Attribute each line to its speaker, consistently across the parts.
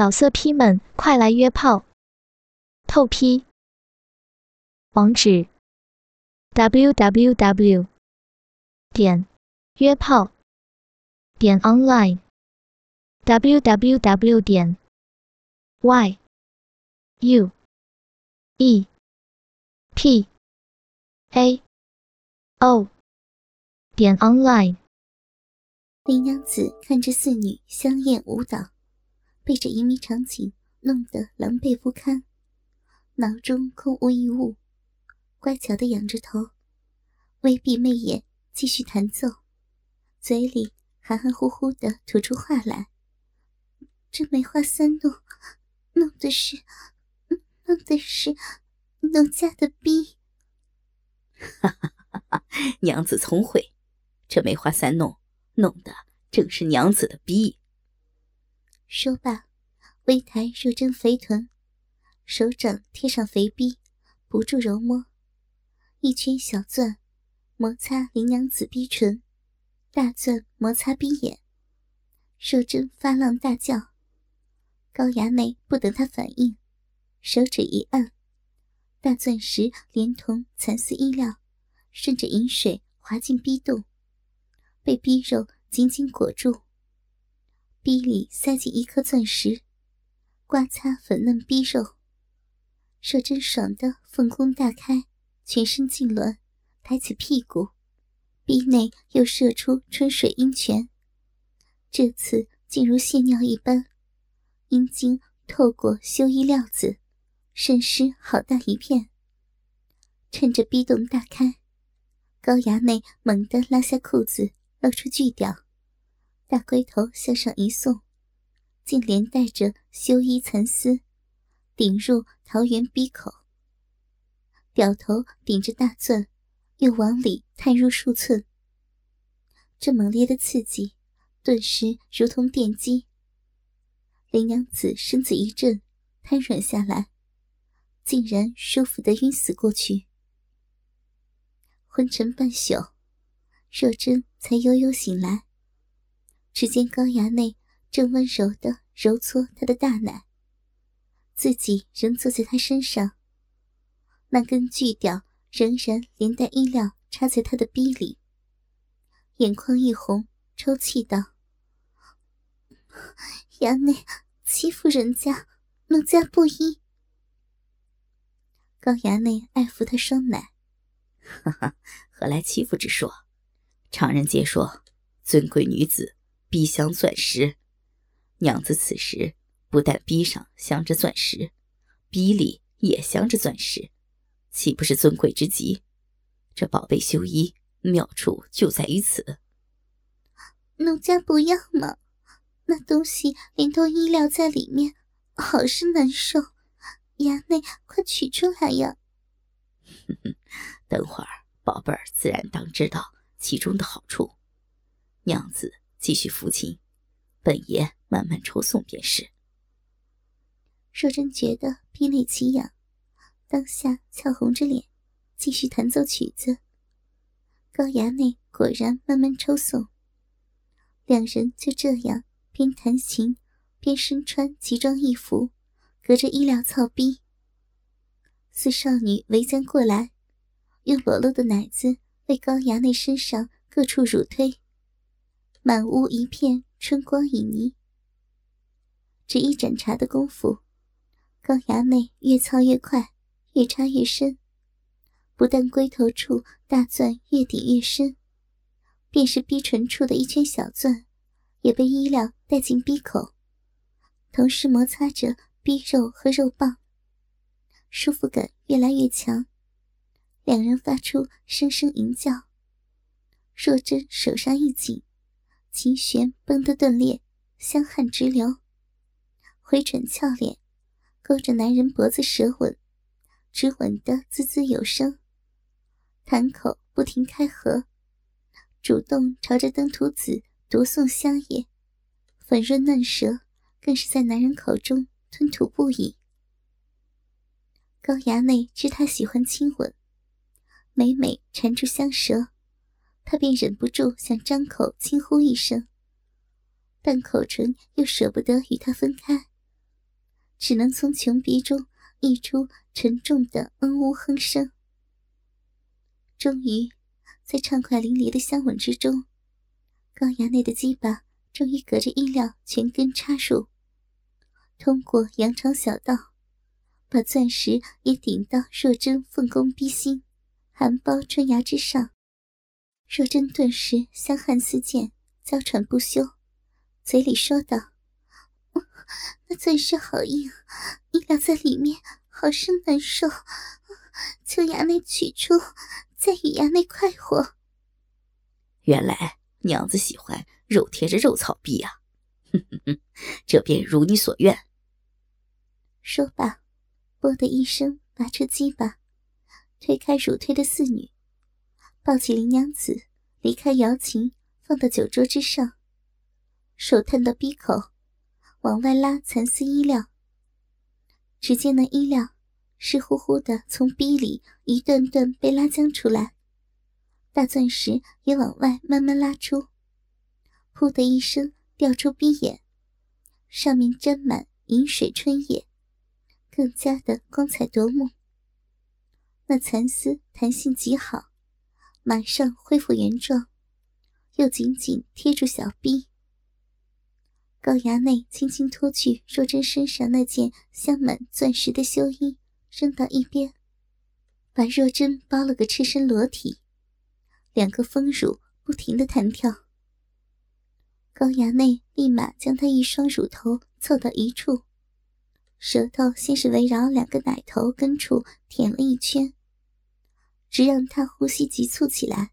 Speaker 1: 老色批们，快来约炮！透批。网址：w w w 点约炮点 online w w w 点 y u e p a o 点 online。
Speaker 2: 林娘子看着四女香艳舞蹈。被这淫迷场景弄得狼狈不堪，脑中空无一物，乖巧的仰着头，微闭媚眼，继续弹奏，嘴里含含糊糊的吐出话来。这梅花三弄，弄的是，弄的是奴家的逼。
Speaker 3: 哈哈哈哈！娘子聪慧，这梅花三弄，弄的正是娘子的逼。
Speaker 2: 说罢，微抬若真肥臀，手掌贴上肥逼，不住揉摸，一圈小钻摩擦林娘子逼唇，大钻摩擦逼眼。若真发浪大叫，高衙内不等他反应，手指一按，大钻石连同蚕丝衣料，顺着饮水滑进逼洞，被逼肉紧紧裹住。逼里塞进一颗钻石，刮擦粉嫩逼肉。射真爽的凤宫大开，全身痉挛，抬起屁股，逼内又射出春水阴泉。这次竟如泄尿一般，阴茎透过修衣料子，渗湿好大一片。趁着逼洞大开，高衙内猛地拉下裤子，露出巨屌。大龟头向上一送，竟连带着修衣蚕丝，顶入桃园鼻口。表头顶着大钻，又往里探入数寸。这猛烈的刺激，顿时如同电击。林娘子身子一震，瘫软下来，竟然舒服的晕死过去。昏沉半宿，若真才悠悠醒来。只见高衙内正温柔的揉搓他的大奶，自己仍坐在他身上。那根巨屌仍然连带衣料插在他的逼里，眼眶一红，抽泣道：“衙内欺负人家，奴家不依。”高衙内爱抚他双奶：“
Speaker 3: 哈哈，何来欺负之说？常人皆说，尊贵女子。”逼镶钻石，娘子此时不但逼上镶着钻石，逼里也镶着钻石，岂不是尊贵之极？这宝贝修衣妙处就在于此。
Speaker 2: 奴家不要嘛，那东西连同衣料在里面，好是难受。衙内，快取出来呀！
Speaker 3: 等会儿宝贝儿自然当知道其中的好处。娘子。继续抚琴，本爷慢慢抽送便是。
Speaker 2: 若真觉得鼻内奇痒，当下俏红着脸，继续弹奏曲子。高衙内果然慢慢抽送，两人就这样边弹琴边身穿奇装异服，隔着衣料操逼。四少女围将过来，用裸露的奶子为高衙内身上各处乳推。满屋一片春光旖旎，只一盏茶的功夫，高衙内越操越快，越插越深。不但龟头处大钻越顶越深，便是逼唇处的一圈小钻，也被衣料带进逼口，同时摩擦着逼肉和肉棒，舒服感越来越强。两人发出声声吟叫。若真手上一紧。琴弦绷得断裂，香汗直流。回转俏脸，勾着男人脖子舌吻，只吻得滋滋有声。潭口不停开合，主动朝着登徒子夺送香液，粉润嫩舌更是在男人口中吞吐不已。高衙内知他喜欢亲吻，每每缠住香舌。他便忍不住想张口轻呼一声，但口唇又舍不得与他分开，只能从穷鼻中溢出沉重的嗯呜哼声。终于，在畅快淋漓的香吻之中，高衙内的鸡巴终于隔着衣料全根插入，通过羊肠小道，把钻石也顶到若真凤宫逼心、含苞春芽之上。若真顿时香汗四溅，娇喘不休，嘴里说道。那钻石好硬，你俩在里面好生难受，求衙内取出，再与衙内快活。
Speaker 3: 原来娘子喜欢肉贴着肉草壁啊！哼哼哼，这便如你所愿。
Speaker 2: 说罢，啵的一声拔出鸡巴，推开乳推的四女，抱起林娘子，离开瑶琴，放到酒桌之上，手探到鼻口。往外拉蚕丝衣料，只见那衣料湿乎乎的从鼻里一段段被拉将出来，大钻石也往外慢慢拉出，噗的一声掉出鼻眼，上面沾满银水春液，更加的光彩夺目。那蚕丝弹性极好，马上恢复原状，又紧紧贴住小臂。高衙内轻轻脱去若真身上那件镶满钻石的绣衣，扔到一边，把若真包了个赤身裸体，两个丰乳不停的弹跳。高衙内立马将她一双乳头凑到一处，舌头先是围绕两个奶头根处舔了一圈，直让他呼吸急促起来。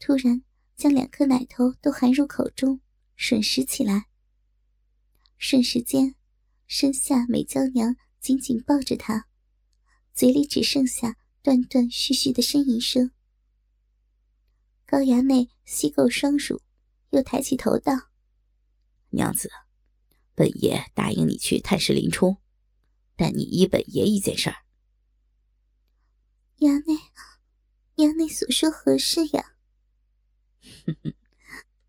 Speaker 2: 突然将两颗奶头都含入口中。吮食起来，瞬时间，身下美娇娘紧紧抱着他，嘴里只剩下断断续续的呻吟声。高衙内吸够双乳，又抬起头道：“
Speaker 3: 娘子，本爷答应你去探视林冲，但你依本爷一件事儿。”
Speaker 2: 衙内，衙内所说何事呀？
Speaker 3: 哼哼。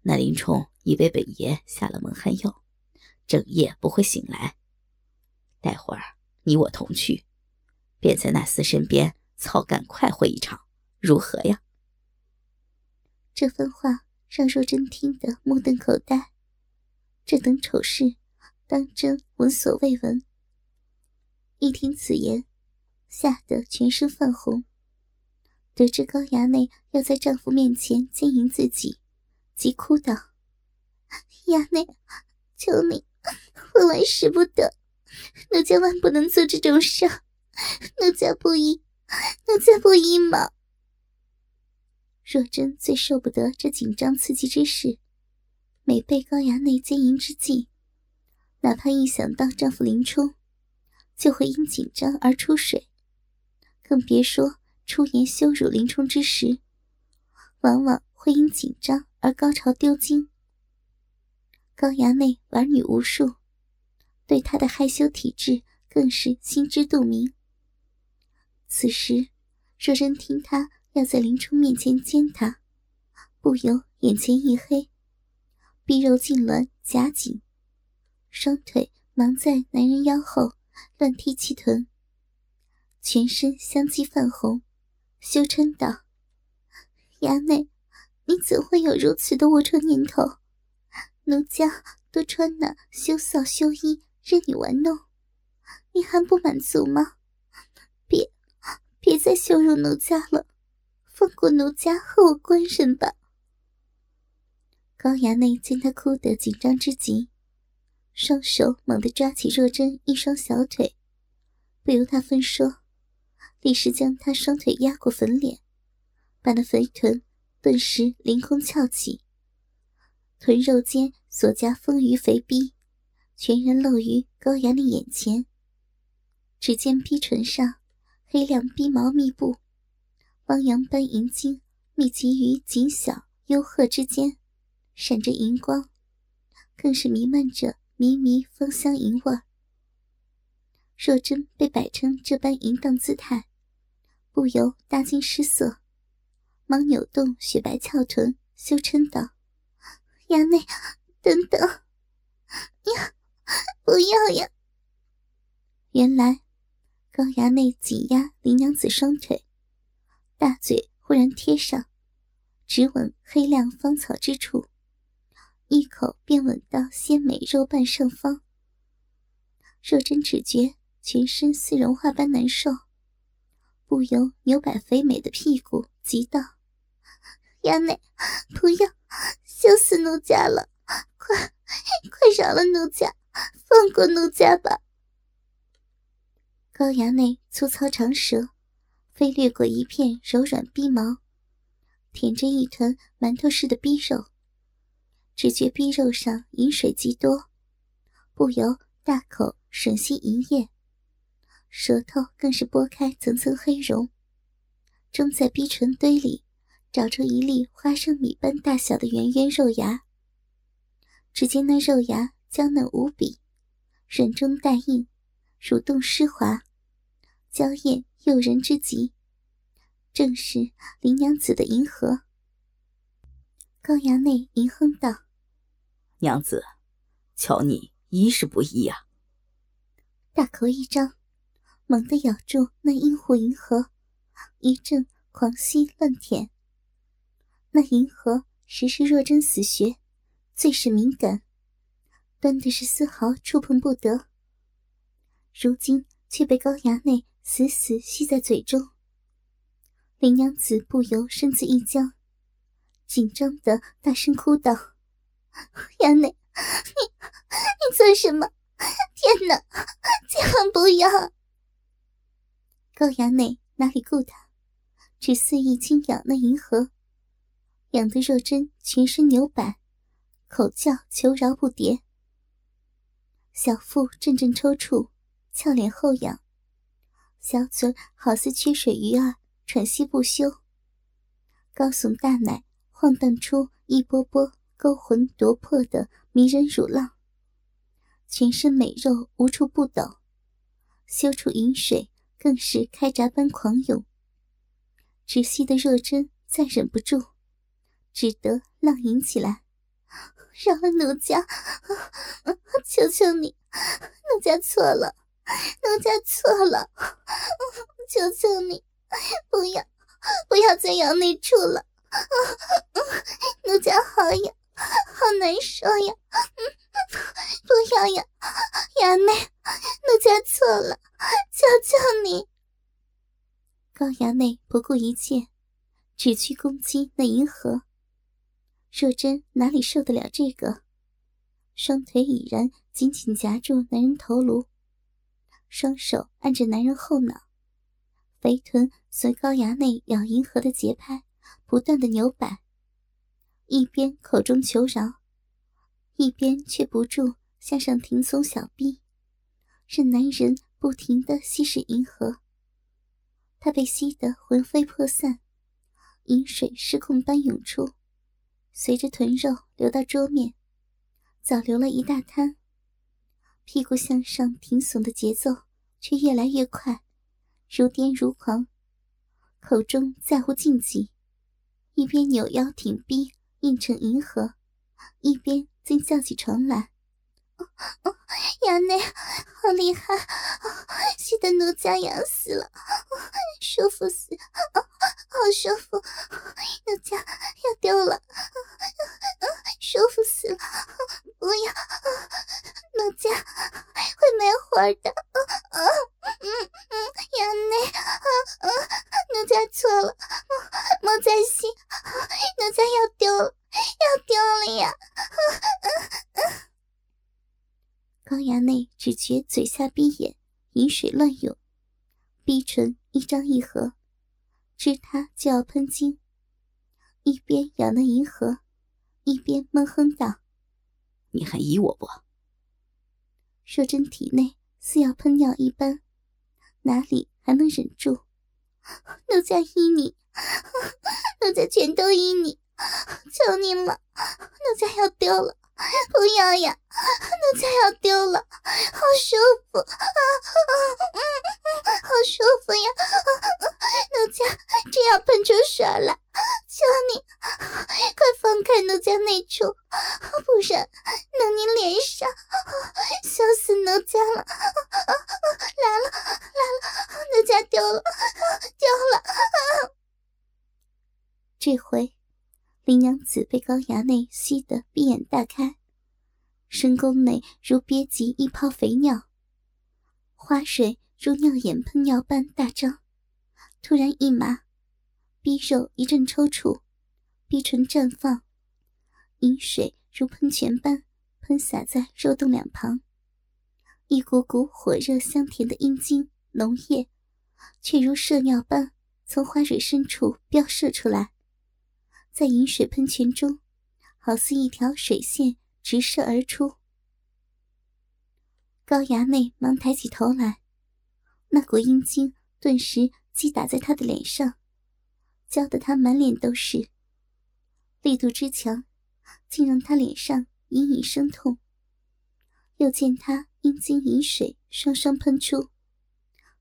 Speaker 3: 那林冲已被本爷下了蒙汗药，整夜不会醒来。待会儿你我同去，便在那厮身边操干快活一场，如何呀？
Speaker 2: 这番话让若真听得目瞪口呆，这等丑事当真闻所未闻。一听此言，吓得全身泛红。得知高衙内要在丈夫面前奸淫自己。急哭道：“衙内，求你，万万使不得，奴家万不能做这种事，奴家不依，奴家不依嘛。”若真最受不得这紧张刺激之事，每被高衙内奸淫之际，哪怕一想到丈夫林冲，就会因紧张而出水，更别说出言羞辱林冲之时，往往会因紧张。而高潮丢精，高衙内玩女无数，对他的害羞体质更是心知肚明。此时若真听他要在林冲面前奸他，不由眼前一黑，臂肉痉挛夹紧，双腿忙在男人腰后乱踢气臀，全身相继泛红，羞嗔道：“衙内。”你怎会有如此的龌龊念头？奴家都穿那羞臊羞衣任你玩弄，你还不满足吗？别，别再羞辱奴家了，放过奴家和我官人吧。高衙内见他哭得紧张之极，双手猛地抓起若真一双小腿，不由他分说，立时将他双腿压过粉脸，把那肥臀。顿时凌空翘起，臀肉间所夹丰腴肥逼，全然露于高阳的眼前。只见逼唇上黑亮逼毛密布，汪洋般银晶密集于紧小幽壑之间，闪着银光，更是弥漫着迷迷芳香银味。若真被摆成这般淫荡姿态，不由大惊失色。忙扭动雪白翘臀，羞嗔道：“衙内，等等，呀，不要呀！”原来高衙内紧压林娘子双腿，大嘴忽然贴上，直吻黑亮芳草之处，一口便吻到鲜美肉瓣上方。若真只觉全身似融化般难受，不由扭摆肥美的屁股，急道：“衙内，不要，羞死奴家了！快，快饶了奴家，放过奴家吧！”高衙内粗糙长舌，飞掠过一片柔软逼毛，舔着一团馒头似的逼肉。只觉逼肉上饮水极多，不由大口吮吸银液，舌头更是拨开层层黑绒，终在逼唇堆里找出一粒花生米般大小的圆圆肉芽。只见那肉芽娇嫩无比，软中带硬。蠕动湿滑，娇艳诱人之极，正是林娘子的银河。高衙内吟哼道：“
Speaker 3: 娘子，瞧你衣是不衣呀！”
Speaker 2: 大口一张，猛地咬住那阴户银河，一阵狂吸乱舔。那银河实是若真死穴，最是敏感，端的是丝毫触碰不得。如今却被高衙内死死吸在嘴中，林娘子不由身子一僵，紧张的大声哭道：“衙内，你你做什么？天哪，千万不要！”高衙内哪里顾他，只肆意轻咬那银河，痒得若真全身扭摆，口叫求饶不迭，小腹阵阵抽搐。俏脸后仰，小嘴好似缺水鱼儿，喘息不休。高耸大奶晃荡出一波波勾魂夺魄的迷人乳浪，全身美肉无处不抖，羞处饮水更是开闸般狂涌。窒息的若真再忍不住，只得浪吟起来：“饶了奴家，求求你，奴家错了。”奴家错了，求求你，不要，不要再咬那处了。奴家好痒，好难受呀！不要呀，衙内，奴家错了，求求你。高衙内不顾一切，只去攻击那银河。若真哪里受得了这个，双腿已然紧紧夹住男人头颅。双手按着男人后脑，肥臀随高衙内咬银河的节拍不断的扭摆，一边口中求饶，一边却不住向上挺耸小臂，任男人不停的吸食银河。他被吸得魂飞魄散，饮水失控般涌出，随着臀肉流到桌面，早流了一大滩。屁股向上挺耸的节奏却越来越快，如癫如狂，口中在乎禁忌，一边扭腰挺臂硬成银河，一边竟叫起床来：“衙内，好厉害，吸得奴家痒死了，舒服死，好舒服，奴家要丢了，舒服死了，不要。”奴家会没火的，嗯嗯嗯，衙内，嗯嗯，奴家错了，莫莫再信，奴家要丢了，要丢了呀！高衙内只觉嘴下闭眼，饮水乱涌，逼唇一张一合，知他就要喷精，一边咬那银河，一边闷哼道：“
Speaker 3: 你还依我不？”
Speaker 2: 若真体内似要喷尿一般，哪里还能忍住？奴家依你，奴家全都依你，求你了，奴家要丢了，不要呀！奴家要丢了，好舒服啊,啊，好舒服呀！奴家真要喷出水来，求你快放开奴家那处，不然。弄你脸上，笑死奴家了！来了，来了，奴家丢了，丢了！这回，林娘子被高衙内吸得闭眼大开，深宫内如憋急一泡肥尿，花水如尿眼喷尿般大张，突然一麻，逼肉一阵抽搐，逼唇绽放，饮水如喷泉般喷洒在肉洞两旁。一股股火热香甜的阴茎浓液，却如射尿般从花蕊深处飙射出来，在饮水喷泉中，好似一条水线直射而出。高衙内忙抬起头来，那股阴茎顿时击打在他的脸上，浇得他满脸都是。力度之强，竟让他脸上隐隐生痛。又见他。阴茎饮水双双喷出，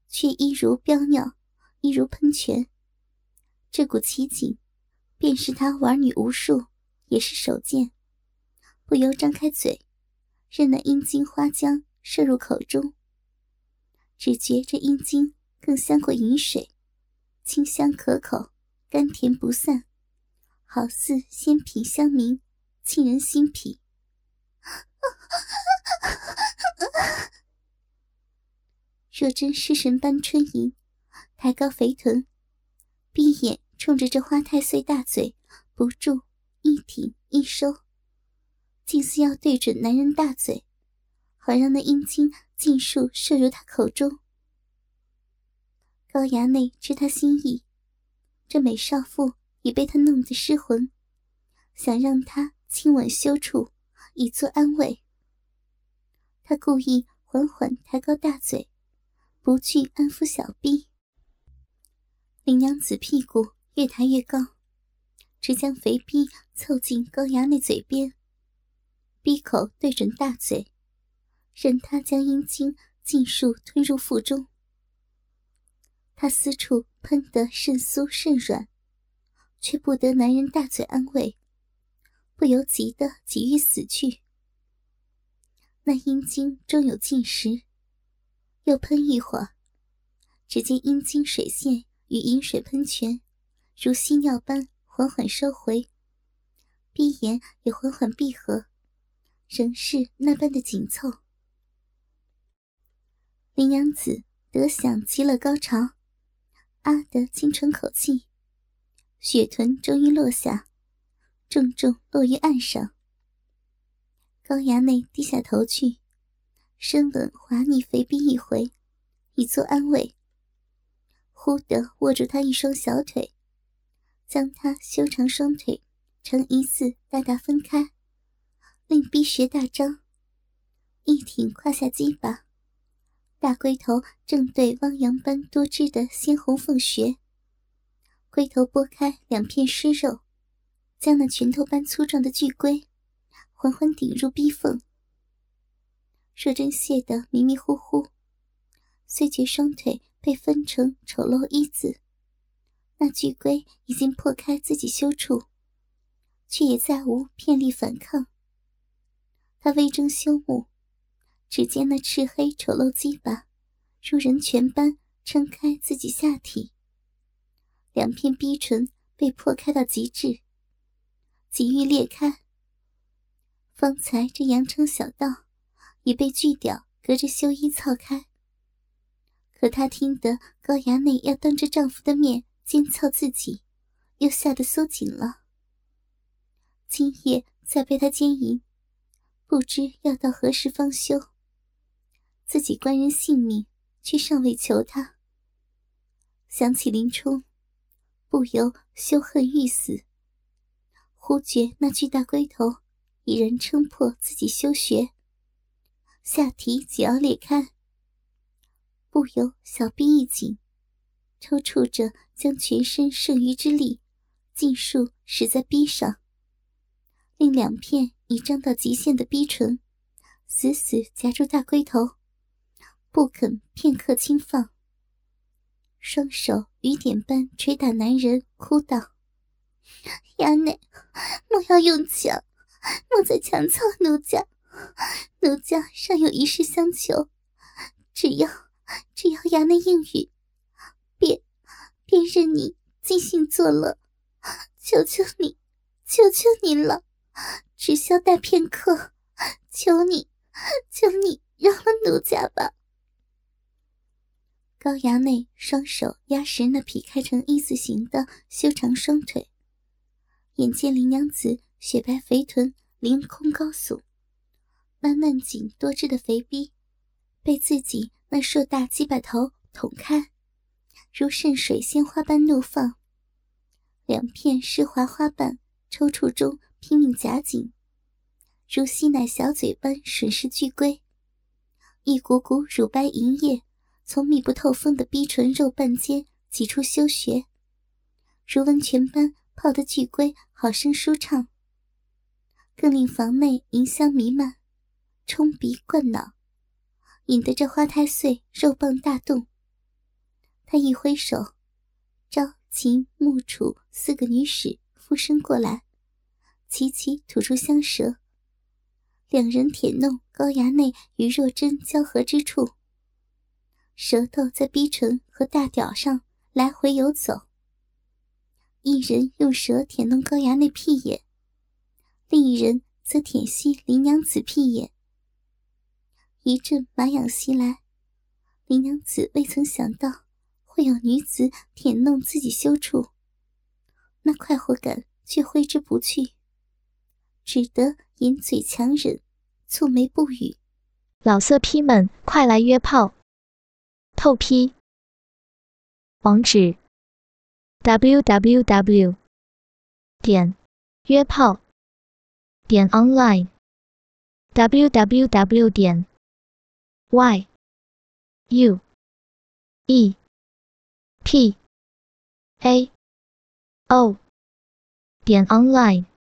Speaker 2: 却一如飙尿，一如喷泉。这股奇景，便是他玩女无数，也是首见。不由张开嘴，任那阴茎花浆射入口中。只觉这阴茎更香过饮水，清香可口，甘甜不散，好似仙品香茗，沁人心脾。若真失神般春吟，抬高肥臀，闭眼冲着这花太岁大嘴，不住一挺一收，竟似要对准男人大嘴，好让那阴茎尽数射入他口中。高衙内知他心意，这美少妇已被他弄得失魂，想让他亲吻羞处，以作安慰。他故意缓缓抬高大嘴。不去安抚小臂，林娘子屁股越抬越高，只将肥逼凑近高衙内嘴边，闭口对准大嘴，任他将阴茎尽数吞入腹中。他私处喷得甚酥甚软，却不得男人大嘴安慰，不由急得急欲死去。那阴茎终有尽时。又喷一会儿，只见阴茎水线与饮水喷泉如吸尿般缓缓收回，闭眼也缓缓闭合，仍是那般的紧凑。林娘子得享极乐高潮，啊的轻喘口气，雪臀终于落下，重重落于岸上。高衙内低下头去。深吻滑腻肥逼一回，以作安慰。忽地握住他一双小腿，将他修长双腿呈一字大大分开，令逼穴大张，一挺胯下鸡巴，大龟头正对汪洋般多汁的鲜红凤穴。龟头拨开两片湿肉，将那拳头般粗壮的巨龟缓缓顶入逼缝。若真谢得迷迷糊糊，虽觉双腿被分成丑陋一字，那巨龟已经破开自己羞处，却也再无片力反抗。他微睁羞目，只见那赤黑丑陋鸡巴，如人拳般撑开自己下体，两片逼唇被破开到极致，急欲裂开。方才这羊肠小道。已被锯掉，隔着修衣操开。可她听得高衙内要当着丈夫的面奸操自己，又吓得缩紧了。今夜再被他奸淫，不知要到何时方休。自己官人性命却尚未求他。想起林冲，不由羞恨欲死。忽觉那巨大龟头已然撑破自己修穴。下体紧要裂开，不由小臂一紧，抽搐着将全身剩余之力尽数使在臂上，令两片已张到极限的逼唇死死夹住大龟头，不肯片刻轻放。双手雨点般捶打男人，哭道：“衙内，莫要用强，莫再强操奴家。”奴家尚有一事相求，只要只要衙内应允，便任你尽兴作乐。求求你，求求你了，只消待片刻，求你，求你饶了奴家吧。高衙内双手压实那劈开成一字形的修长双腿，眼见林娘子雪白肥臀凌空高耸，那嫩紧多汁的肥逼被自己那硕大鸡巴头捅开，如渗水鲜花般怒放。两片湿滑花瓣抽搐中拼命夹紧，如吸奶小嘴般吮食巨龟，一股股乳白银液从密不透风的逼唇肉瓣间挤出修穴，如温泉般泡得巨龟好生舒畅，更令房内银香弥漫，冲鼻灌脑，引得这花胎岁肉棒大动。他一挥手，朝。秦、木、楚四个女使附身过来，齐齐吐出香舌。两人舔弄高衙内与若真交合之处，舌头在逼唇和大屌上来回游走。一人用舌舔弄高衙内屁眼，另一人则舔吸林娘子屁眼。一阵麻痒袭来，林娘子未曾想到。会有女子舔弄自己羞处，那快活感却挥之不去，只得掩嘴强忍，蹙眉不语。
Speaker 1: 老色批们，快来约炮！透批。网址：w w w. 点约炮点 online w w w. 点 y u e p a o 点 online。